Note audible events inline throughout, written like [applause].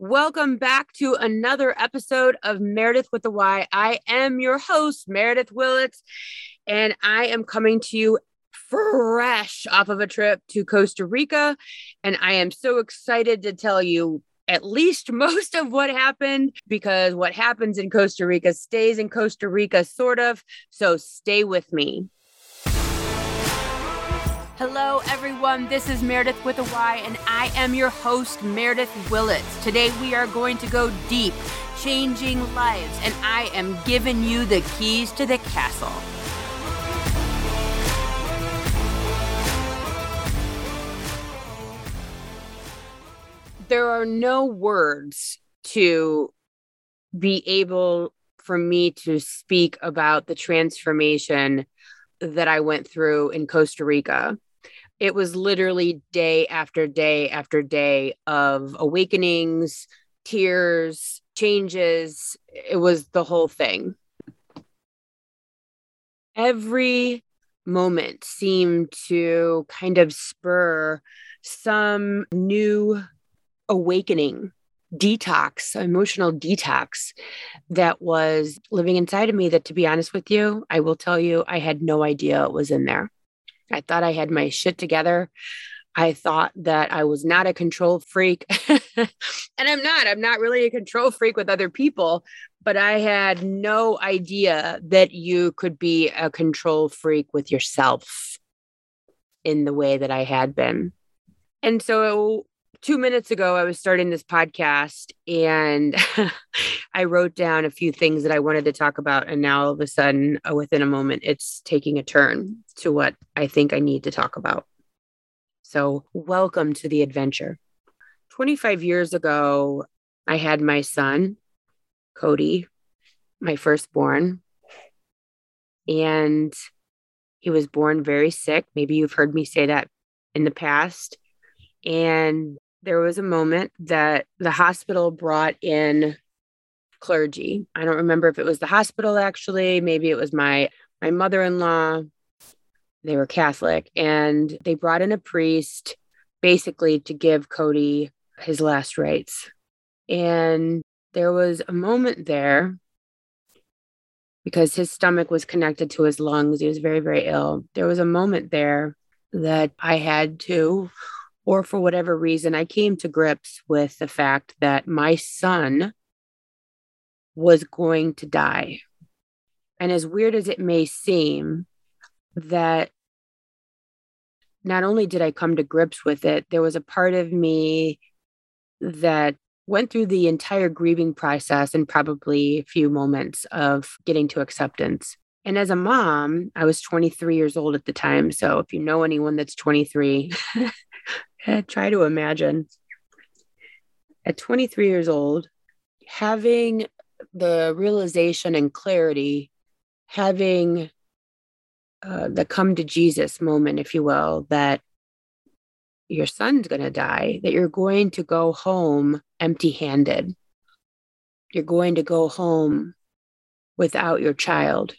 Welcome back to another episode of Meredith with the Y. I am your host, Meredith Willits, and I am coming to you fresh off of a trip to Costa Rica. And I am so excited to tell you at least [laughs] most of what happened because what happens in Costa Rica stays in Costa Rica, sort of. So stay with me. Hello, everyone. This is Meredith with a Y, and I am your host, Meredith Willits. Today, we are going to go deep, changing lives, and I am giving you the keys to the castle. There are no words to be able for me to speak about the transformation that I went through in Costa Rica it was literally day after day after day of awakenings, tears, changes. It was the whole thing. Every moment seemed to kind of spur some new awakening, detox, emotional detox that was living inside of me. That, to be honest with you, I will tell you, I had no idea it was in there. I thought I had my shit together. I thought that I was not a control freak. [laughs] and I'm not. I'm not really a control freak with other people, but I had no idea that you could be a control freak with yourself in the way that I had been. And so two minutes ago, I was starting this podcast and [laughs] I wrote down a few things that I wanted to talk about. And now all of a sudden, uh, within a moment, it's taking a turn to what I think I need to talk about. So, welcome to the adventure. 25 years ago, I had my son, Cody, my firstborn, and he was born very sick. Maybe you've heard me say that in the past. And there was a moment that the hospital brought in clergy. I don't remember if it was the hospital actually, maybe it was my my mother-in-law. They were Catholic and they brought in a priest basically to give Cody his last rites. And there was a moment there because his stomach was connected to his lungs. He was very, very ill. There was a moment there that I had to or for whatever reason, I came to grips with the fact that my son was going to die. And as weird as it may seem, that not only did I come to grips with it, there was a part of me that went through the entire grieving process in probably a few moments of getting to acceptance. And as a mom, I was 23 years old at the time. So if you know anyone that's 23, [laughs] try to imagine at 23 years old, having the realization and clarity, having uh, the come to Jesus moment, if you will, that your son's going to die, that you're going to go home empty handed. You're going to go home without your child,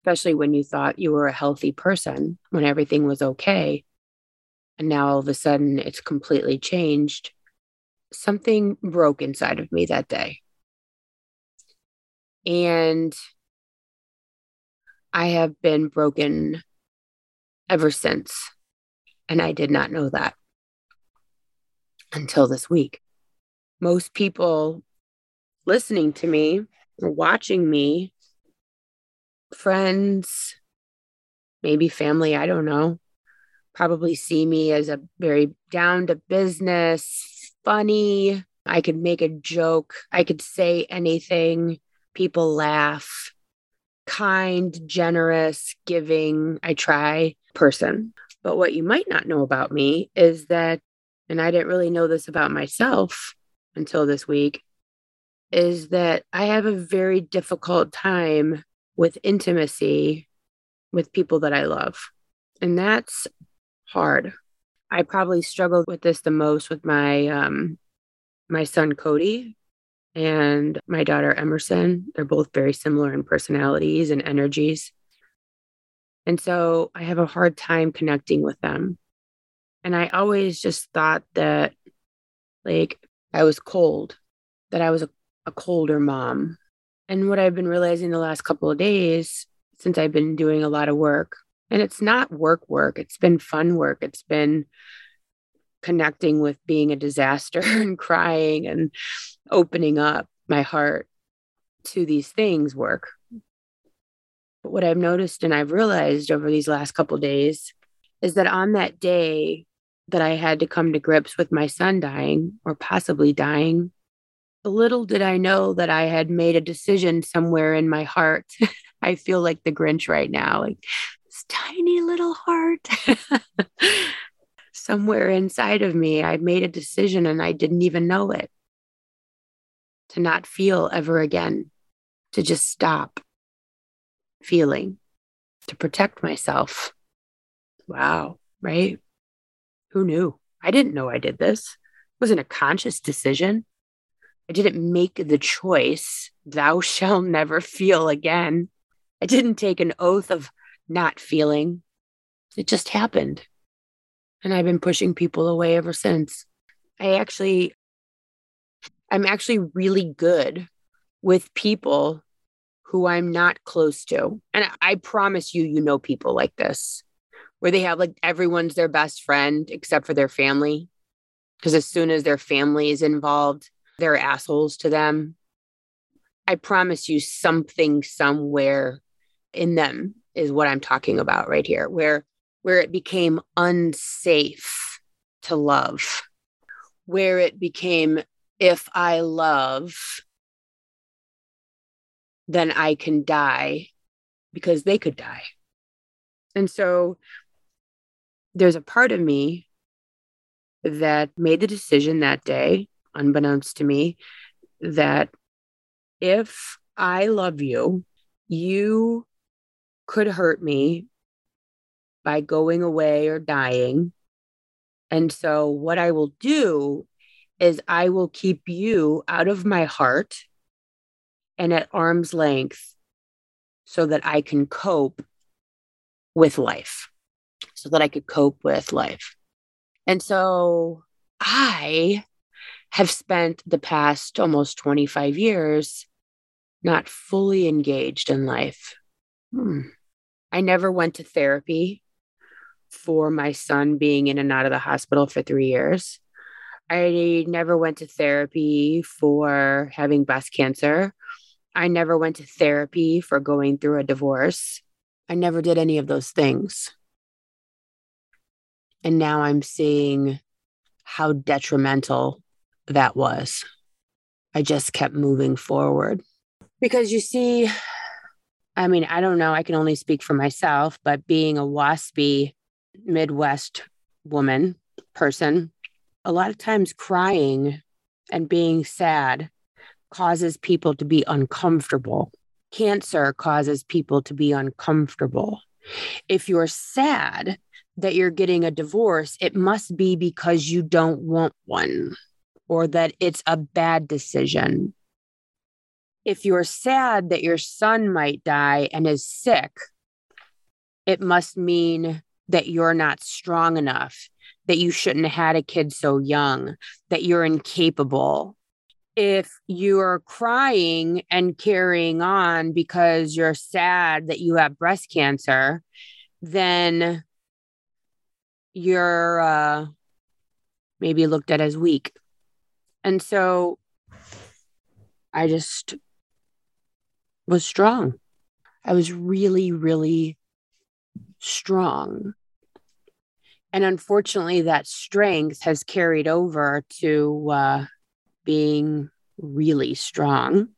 especially when you thought you were a healthy person, when everything was okay and now all of a sudden it's completely changed. Something broke inside of me that day. And I have been broken ever since. And I did not know that until this week. Most people listening to me watching me, friends, maybe family, I don't know, probably see me as a very down to business, funny. I could make a joke. I could say anything. People laugh. Kind, generous, giving. I try person. But what you might not know about me is that, and I didn't really know this about myself until this week, is that I have a very difficult time with intimacy with people that I love. And that's hard. I probably struggled with this the most with my um my son Cody and my daughter Emerson. They're both very similar in personalities and energies. And so I have a hard time connecting with them. And I always just thought that like I was cold, that I was a, a colder mom. And what I've been realizing the last couple of days since I've been doing a lot of work, and it's not work work, it's been fun work. It's been connecting with being a disaster [laughs] and crying and opening up my heart to these things work. But what I've noticed and I've realized over these last couple days is that on that day that I had to come to grips with my son dying or possibly dying, little did I know that I had made a decision somewhere in my heart. [laughs] I feel like the Grinch right now, like this tiny little heart. [laughs] somewhere inside of me, I made a decision and I didn't even know it to not feel ever again, to just stop feeling, to protect myself. Wow, right? Who knew? I didn't know I did this. It wasn't a conscious decision. I didn't make the choice, thou shalt never feel again. I didn't take an oath of not feeling. It just happened. And I've been pushing people away ever since. I actually, I'm actually really good with people who I'm not close to. And I promise you, you know people like this, where they have like everyone's their best friend except for their family. Because as soon as their family is involved, they're assholes to them. I promise you, something somewhere in them is what I'm talking about right here, where where it became unsafe to love, where it became if I love, then I can die because they could die. And so there's a part of me that made the decision that day, unbeknownst to me, that if I love you, you could hurt me by going away or dying. And so, what I will do is I will keep you out of my heart and at arm's length so that I can cope with life, so that I could cope with life. And so I have spent the past almost 25 years not fully engaged in life. Hmm. I never went to therapy for my son being in and out of the hospital for three years. I never went to therapy for having breast cancer I never went to therapy for going through a divorce. I never did any of those things. And now I'm seeing how detrimental that was. I just kept moving forward. Because you see, I mean, I don't know, I can only speak for myself, but being a waspy Midwest woman person, a lot of times crying and being sad causes people to be uncomfortable. Cancer causes people to be uncomfortable. If you're sad that you're getting a divorce, it must be because you don't want one or that it's a bad decision. If you're sad that your son might die and is sick, it must mean that you're not strong enough, that you shouldn't have had a kid so young, that you're incapable, if you are crying and carrying on because you're sad that you have breast cancer, then you're uh, maybe looked at as weak. And so I just was strong. I was really, really strong. And unfortunately, that strength has carried over to uh, being really strong.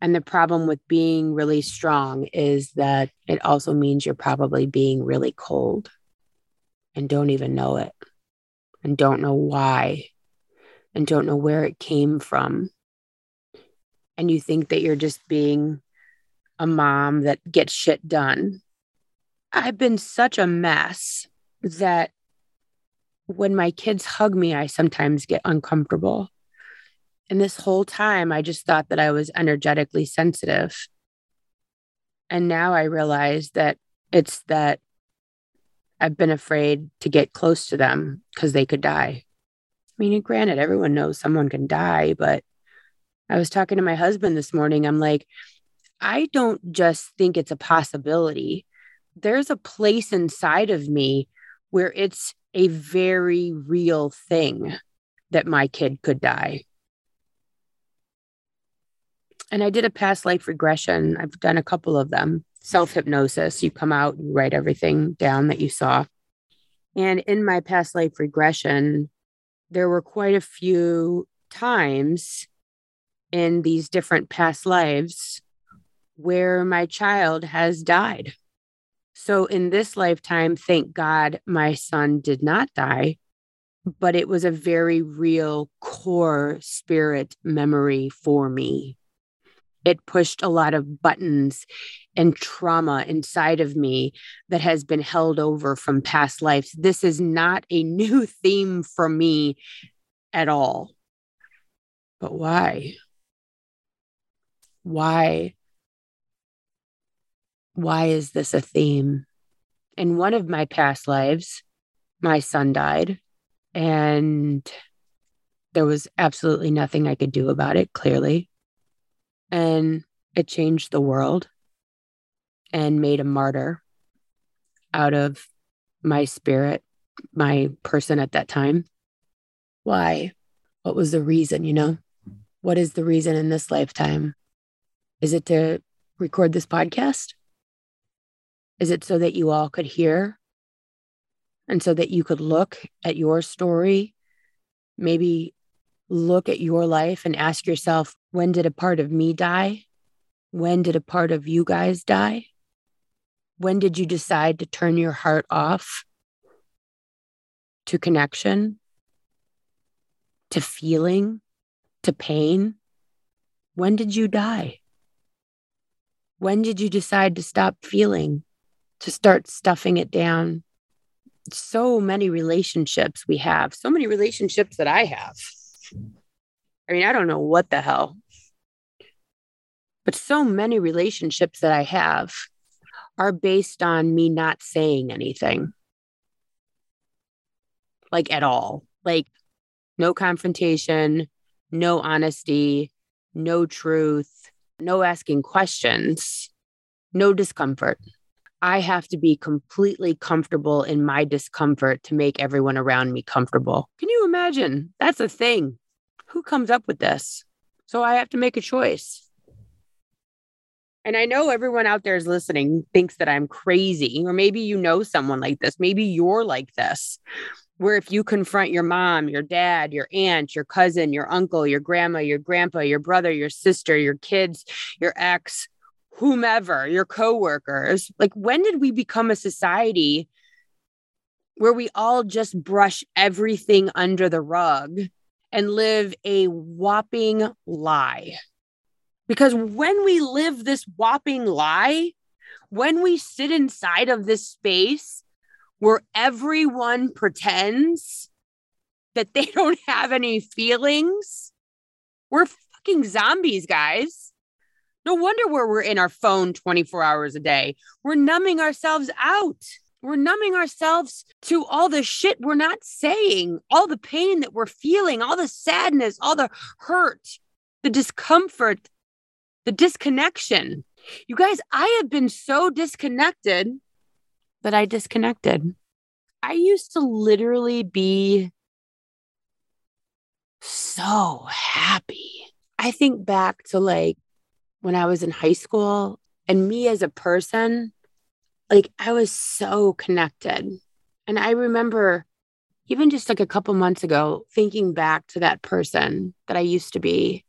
And the problem with being really strong is that it also means you're probably being really cold and don't even know it and don't know why and don't know where it came from. And you think that you're just being a mom that gets shit done. I've been such a mess that when my kids hug me, I sometimes get uncomfortable. And this whole time, I just thought that I was energetically sensitive. And now I realize that it's that I've been afraid to get close to them because they could die. I mean, granted, everyone knows someone can die, but I was talking to my husband this morning. I'm like, I don't just think it's a possibility. There's a place inside of me where it's a very real thing that my kid could die. And I did a past life regression. I've done a couple of them. Self hypnosis. You come out, you write everything down that you saw. And in my past life regression, there were quite a few times in these different past lives where my child has died. So in this lifetime, thank God my son did not die, but it was a very real core spirit memory for me. It pushed a lot of buttons and trauma inside of me that has been held over from past lives. This is not a new [laughs] theme for me at all. But why? Why? Why is this a theme? In one of my past lives, my son died, and there was absolutely nothing I could do about it, clearly. And it changed the world and made a martyr out of my spirit, my person at that time. Why? What was the reason, you know? What is the reason in this lifetime? Is it to record this podcast? Is it so that you all could hear and so that you could look at your story, maybe look at your life and ask yourself, when did a part of me die? When did a part of you guys die? When did you decide to turn your heart off to connection, to feeling, to pain? When did you die? When did you decide to stop feeling, to start stuffing it down? So many relationships we have, so many relationships that I have. I mean, I don't know what the hell, but so many relationships that I have are based on me not saying anything, like at all. Like, no confrontation, no honesty, no truth, no asking questions, no discomfort. I have to be completely comfortable in my discomfort to make everyone around me comfortable. Can you imagine? That's a thing. Who comes up with this? So I have to make a choice. And I know everyone out there is listening thinks that I'm crazy, or maybe you know someone like this. Maybe you're like this, where if you confront your mom, your dad, your aunt, your cousin, your uncle, your grandma, your grandpa, your brother, your sister, your kids, your ex, whomever, your coworkers, like when did we become a society where we all just brush everything under the rug and live a whopping lie? Because when we live this whopping lie, when we sit inside of this space where everyone pretends that they [laughs] don't have any feelings, we're fucking zombies, guys. No wonder where we're in our phone 24 hours a day. We're numbing ourselves out. We're numbing ourselves to all the shit we're not saying, all the pain that we're feeling, all the sadness, all the hurt, the discomfort, the disconnection. You guys, I have been so disconnected that I disconnected. I used to literally be so happy. I think back to like when I was in high school and me as a person, like I was so connected. And I remember even just like a couple months ago thinking back to that person that I used to be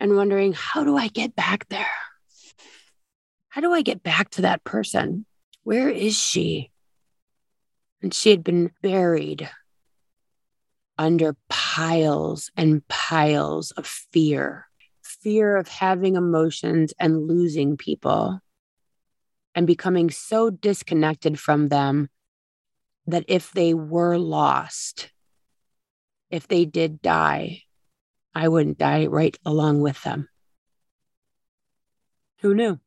and wondering, how do I get back there? How do I get back to that person? Where is she? And she had been buried under piles and piles of fear fear of having emotions and losing people and becoming so disconnected from them that if they were lost, if they did die, I wouldn't die right along with them. Who knew?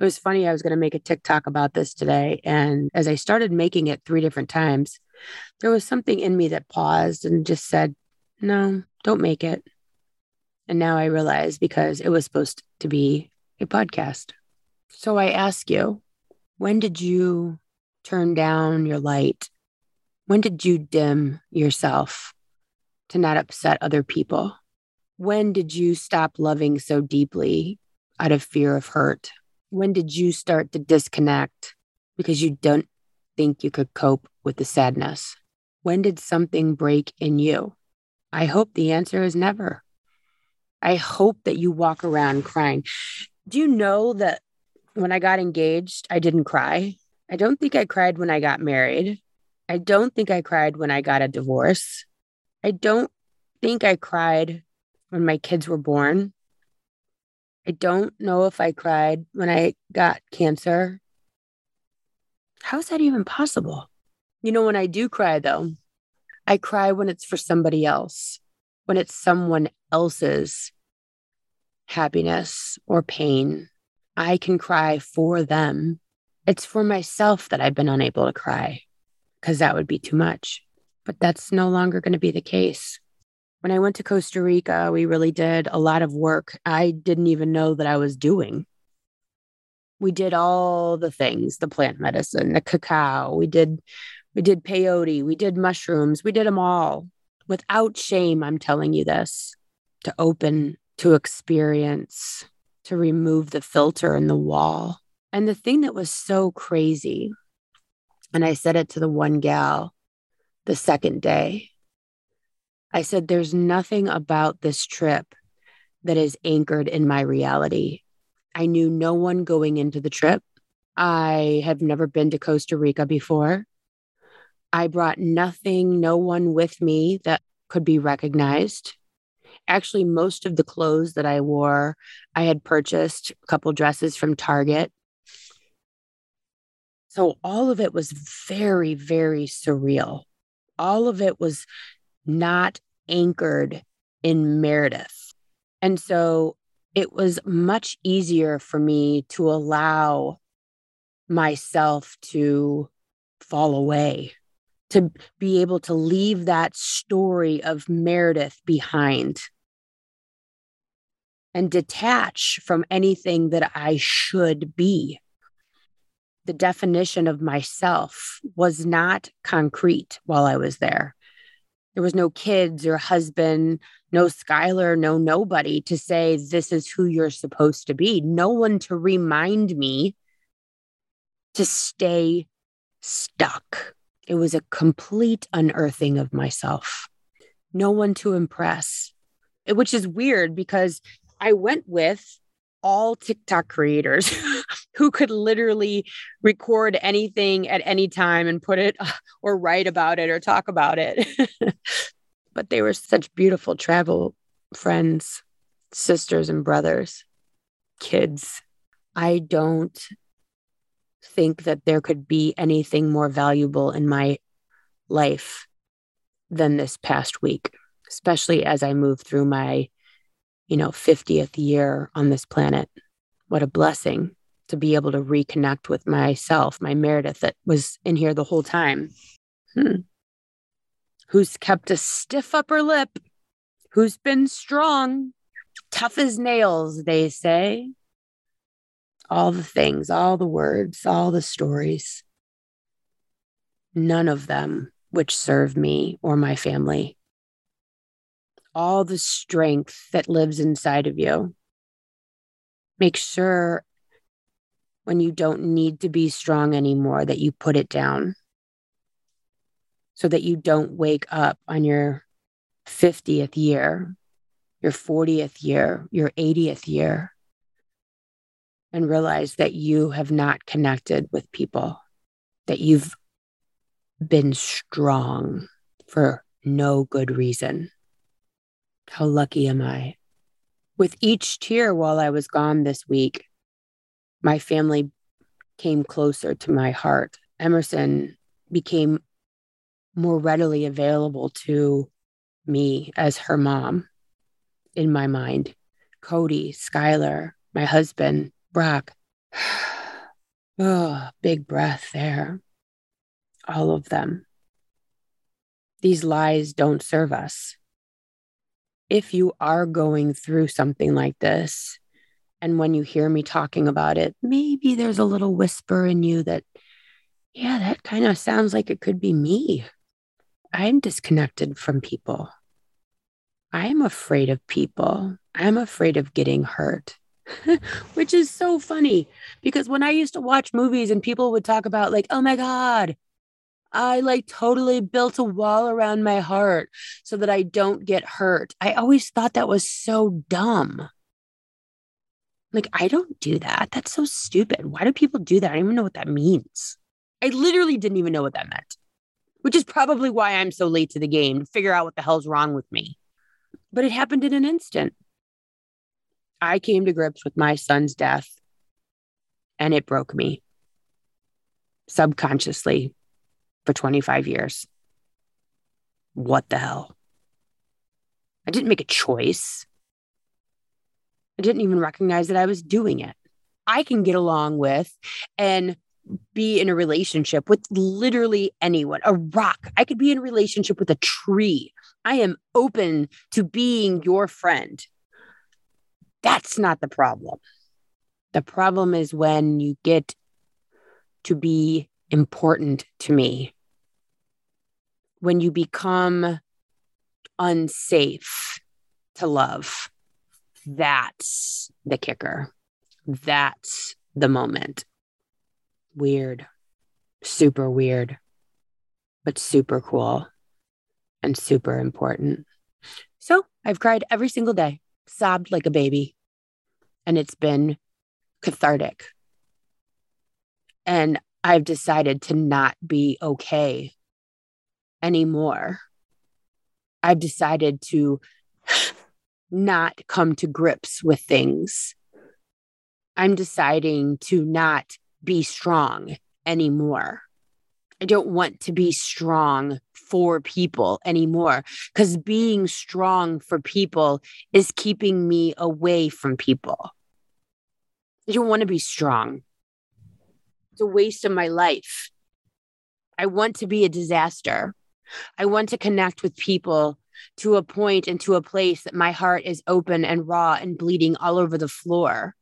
It was funny. I was going to make a TikTok about this today. And as I started making it three different times, there was something in me that paused and just said, no, don't make it. And now I realize because it was supposed to be a podcast. So I ask you, when did you turn down your light? When did you dim yourself to not upset other people? When did you stop loving so deeply out of fear of hurt? When did you start to disconnect because you don't think you could cope with the sadness? When did something break in you? I hope the answer is never. I hope that you walk around crying. Do you know that when I got engaged, I didn't cry? I don't think I cried when I got married. I don't think I cried when I got a divorce. I don't think I cried when my kids were born. I don't know if I cried when I got cancer. How's that even possible? You know, when I do cry, though, I cry when it's for somebody else, when it's someone else's happiness or pain. I can cry for them. It's for myself that I've been unable to cry because that would be too much. But that's no longer going to be the case. When I went to Costa Rica, we really did a lot of work I didn't even know that I was doing. We did all the things, the plant medicine, the cacao, we did we did peyote, we did mushrooms, we did them all without shame, I'm telling you this, to open, to experience, to remove the filter and the wall. And the thing that was so crazy, and I said it to the one gal the second day, I said, There's nothing about this trip that is anchored in my reality. I knew no one going into the trip. I have never been to Costa Rica before. I brought nothing, no one with me that could be recognized. Actually, most of the clothes that I wore, I had purchased a couple dresses from Target. So all of it was very, very surreal. All of it was not anchored in Meredith. And so it was much easier for me to allow myself to fall away to be able to leave that story of Meredith behind and detach from anything that I should be. The definition of myself was not concrete while I was there. There was no kids or husband, no Skylar, no nobody to say, this is who you're supposed to be. No one to remind me to stay stuck. It was a complete unearthing of myself. No one to impress, which is weird because I went with all TikTok creators [laughs] who could literally record anything at any time and put it [laughs] or write about it or talk about it. [laughs] but they were such beautiful travel friends, sisters and brothers, kids. I don't think that there could be anything more valuable in my life than this past week, especially as I move through my, you know, 50th year on this planet. What a blessing to be able to reconnect with myself, my Meredith that was in here the whole time. Hmm. Who's kept a stiff upper lip, who's been strong, tough as nails, they say all the things, all the words, all the stories, none of them which serve me or my family. All the strength that lives inside of you. Make sure when you don't need to be strong anymore that you put it down so that you don't wake up on your 50th year, your 40th year, your 80th year and realize that you have not connected with people, that you've been strong for no good reason. How lucky am I? With each tear while I was gone this week, my family came closer to my heart. Emerson became more readily available to me as her mom in my mind. Cody, Skylar, my husband, Brock. [sighs] Oh, big breath there. All of them. These lies don't serve us. If you are going through something like this, and when you hear me talking about it, maybe there's a little whisper in you that, yeah, that kind of sounds like it could be me. I'm disconnected from people. I'm afraid of people. I'm afraid of getting hurt, [laughs] which is so funny because when I used to watch movies and people would talk about, like, oh my God, I like totally built a wall around my heart so that I don't get hurt. I always thought that was so dumb. Like, I don't do that. That's so stupid. Why do people do that? I don't even know what that means. I literally didn't even know what that meant, which is probably why I'm so late to the game to figure out what the hell's wrong with me. But it happened in an instant. I came to grips with my son's death and it broke me subconsciously for 25 years. What the hell? I didn't make a choice. I didn't even recognize that I was doing it. I can get along with and be in a relationship with literally anyone, a rock. I could be in a relationship with a tree. I am open to being your friend. That's not the problem. The problem is when you get to be important to me, when you become unsafe to love that's the kicker. That's the moment. Weird. Super weird, but super cool and super important. So I've cried every single day, sobbed like a baby, and it's been cathartic. And I've decided to not be okay anymore. I've decided to not come to grips with things. I'm deciding to not be strong anymore. I don't want to be strong for people anymore because being strong for people is keeping me away from people. I don't want to be strong. It's a waste of my life. I want to be a disaster. I want to connect with people to a point and to a place that my heart is open and raw and bleeding all over the floor.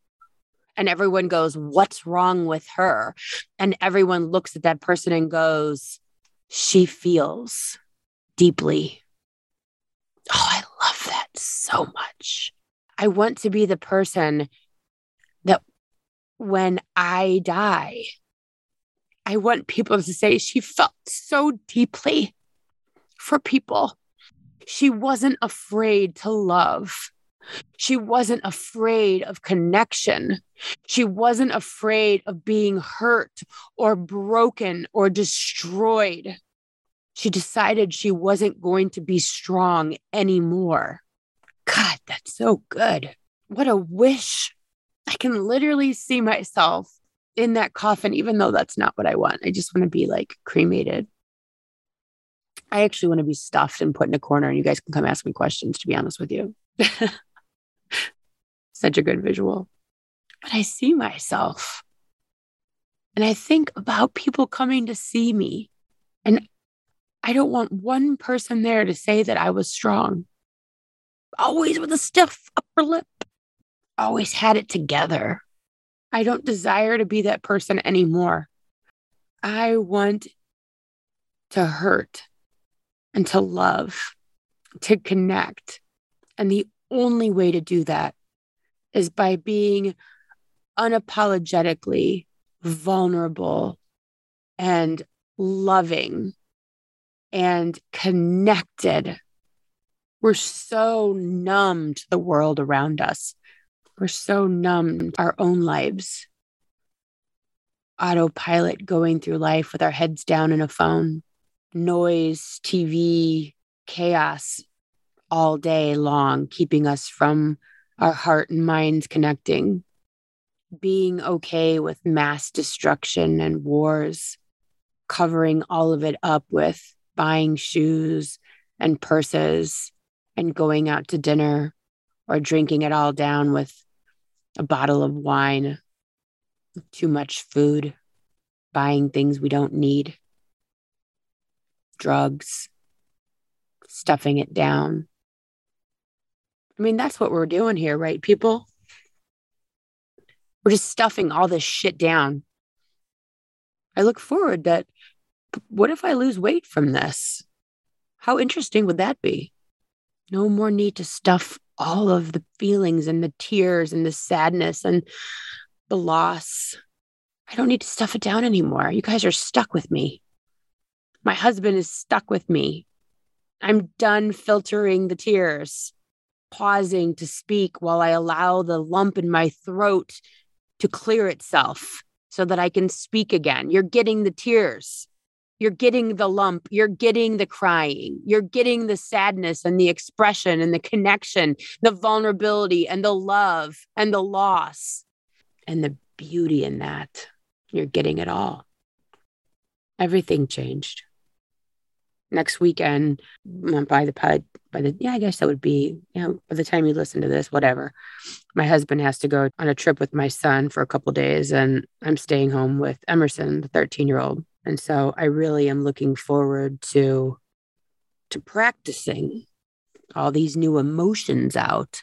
And everyone goes, What's wrong with her? And everyone looks at that person and goes, She feels deeply. Oh, I love that so much. I want to be the person that when I die, I want people to say she felt so deeply for people she wasn't afraid to love. She wasn't afraid of connection. She wasn't afraid of being hurt or broken or destroyed. She decided she wasn't going to be strong anymore. God, that's so good. What a wish. I can literally see myself in that coffin, even though that's not what I want. I just want to be like cremated. I actually want to be stuffed and put in a corner and you guys can come ask me questions, to be honest with you. [laughs] Such a good visual. But I see myself and I think about people coming to see me. And I don't want one person there to say that I was strong. Always with a stiff upper lip, always had it together. I don't desire to be that person anymore. I want to hurt and to love, to connect. And the only way to do that is by being unapologetically vulnerable and loving and connected. We're so numb to the world around us. We're so numb to our own lives. Autopilot going through life with our heads down in a phone noise, TV, chaos all day long, keeping us from our heart and minds connecting. Being okay with mass destruction and wars, covering all of it up with buying shoes and purses and going out to dinner or drinking it all down with a bottle of wine, too much food, buying things we don't need drugs, stuffing it down. I mean, that's what we're doing here, right, people? We're just stuffing all this shit down. I look forward that what if I lose weight from this? How interesting would that be? No more need to stuff all of the feelings and the tears and the sadness and the loss. I don't need to stuff it down anymore. You guys are stuck with me. My husband is stuck with me. I'm done filtering the tears, pausing to speak while I allow the lump in my throat to clear itself so that I can speak again. You're getting the tears. You're getting the lump. You're getting the crying. You're getting the sadness and the expression and the connection, the vulnerability and the love and the loss and the beauty in that. You're getting it all. Everything changed next weekend by the pod by the yeah i guess that would be you know by the time you listen to this whatever. My husband has to go on a trip with my son for a couple days and i'm staying home with emerson the 13 year old and so i really am looking forward to to practicing all these new emotions out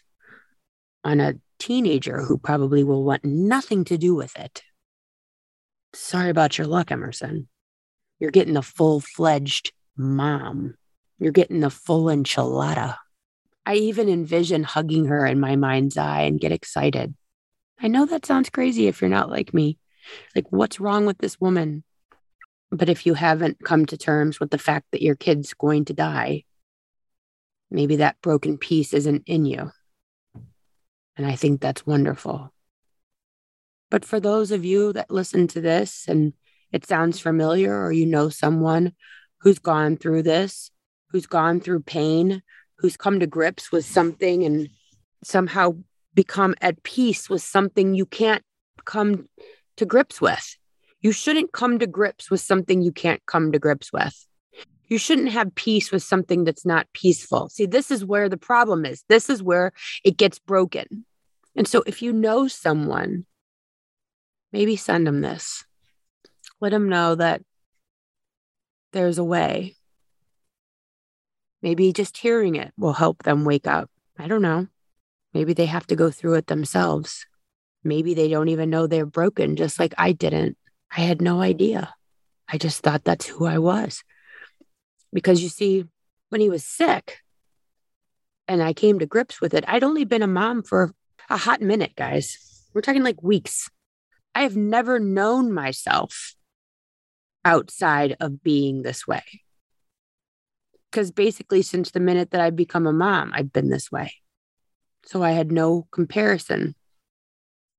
on a teenager who probably will want nothing to do with it. Sorry about your luck emerson. You're getting a full-fledged mom. You're getting the full enchilada. I even envision hugging her in my mind's eye and get excited. I know that sounds crazy if you're not like me. Like, what's wrong with this woman? But if you haven't come to terms with the fact that your kid's going to die, maybe that broken piece isn't in you. And I think that's wonderful. But for those of you that listen to this and it sounds familiar, or you know someone who's gone through this, who's gone through pain, who's come to grips with something and somehow become at peace with something you can't come to grips with. You shouldn't come to grips with something you can't come to grips with. You shouldn't have peace with something that's not peaceful. See, this is where the problem is. This is where it gets broken. And so if you know someone, maybe send them this. Let them know that there's a way. Maybe just hearing it will help them wake up. I don't know. Maybe they have to go through it themselves. Maybe they don't even know they're broken, just like I didn't. I had no idea. I just thought that's who I was. Because you see, when he was sick and I came to grips with it, I'd only been a mom for a hot minute, guys. We're talking like weeks. I have never known myself outside of being this way. Because basically, since the minute that I become a mom, I've been this way. So I had no comparison.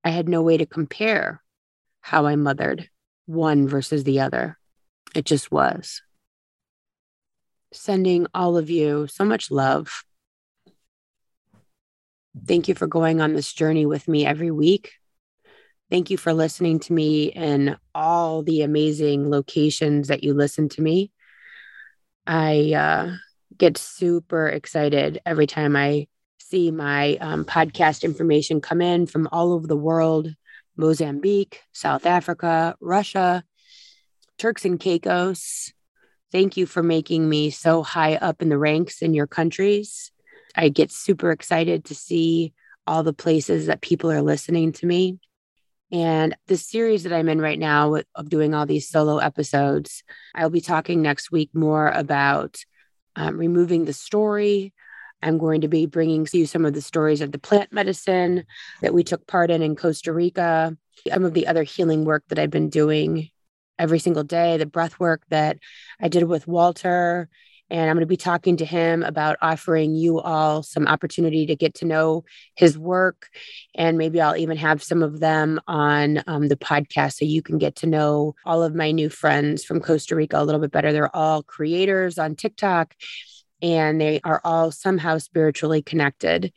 I had no way to compare how I mothered one versus the other. It just was. Sending all of you so much love. Thank you for going on this journey with me every week. Thank you for listening to me in all the amazing locations that you listen to me. I uh, get super excited every time I see my um, podcast information come in from all over the world Mozambique, South Africa, Russia, Turks and Caicos. Thank you for making me so high up in the ranks in your countries. I get super excited to see all the places that people are listening to me. And the series that I'm in right now of doing all these solo episodes, I'll be talking next week more about um, removing the story. I'm going to be bringing to you some of the stories of the plant medicine that we took part in in Costa Rica, some of the other healing work that I've been doing every single day, the breath work that I did with Walter and I'm going to be talking to him about offering you all some opportunity to get to know his work. And maybe I'll even have some of them on um, the podcast so you can get to know all of my new friends from Costa Rica a little bit better. They're all creators on TikTok and they are all somehow spiritually connected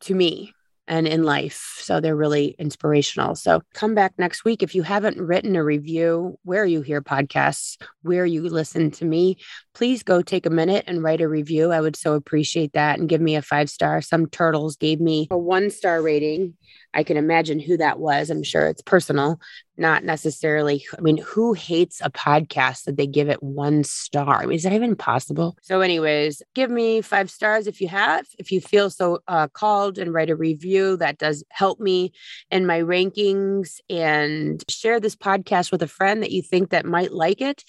to me and in life. So they're really inspirational. So come back next week. If you haven't written a review where you hear podcasts, where you listen to me, please go take a minute and write a review. I would so appreciate that and give me a five star. Some turtles gave me a one star rating. I can imagine who that was. I'm sure it's personal, not necessarily. I mean, who hates a podcast that they give it one star? I mean, is that even possible? So, anyways, give me five stars if you have. If you feel so uh, called and write a review, that does help me in my rankings. And share this podcast with a friend that you think that might like it.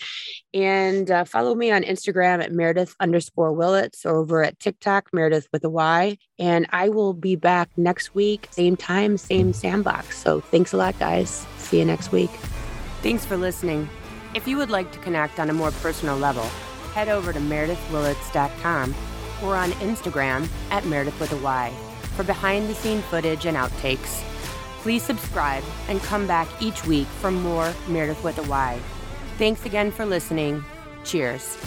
And uh, follow me on Instagram at Meredith underscore Willits or over at TikTok, Meredith with a Y. And I will be back next week, same time, same sandbox. So thanks a lot, guys. See you next week. Thanks for listening. If you would like to connect on a more personal level, head over to meredithwillits.com or on Instagram at Meredith with a Y for behind the scene footage and outtakes. Please subscribe and come back each week for more Meredith with a Y. Thanks again for listening. Cheers.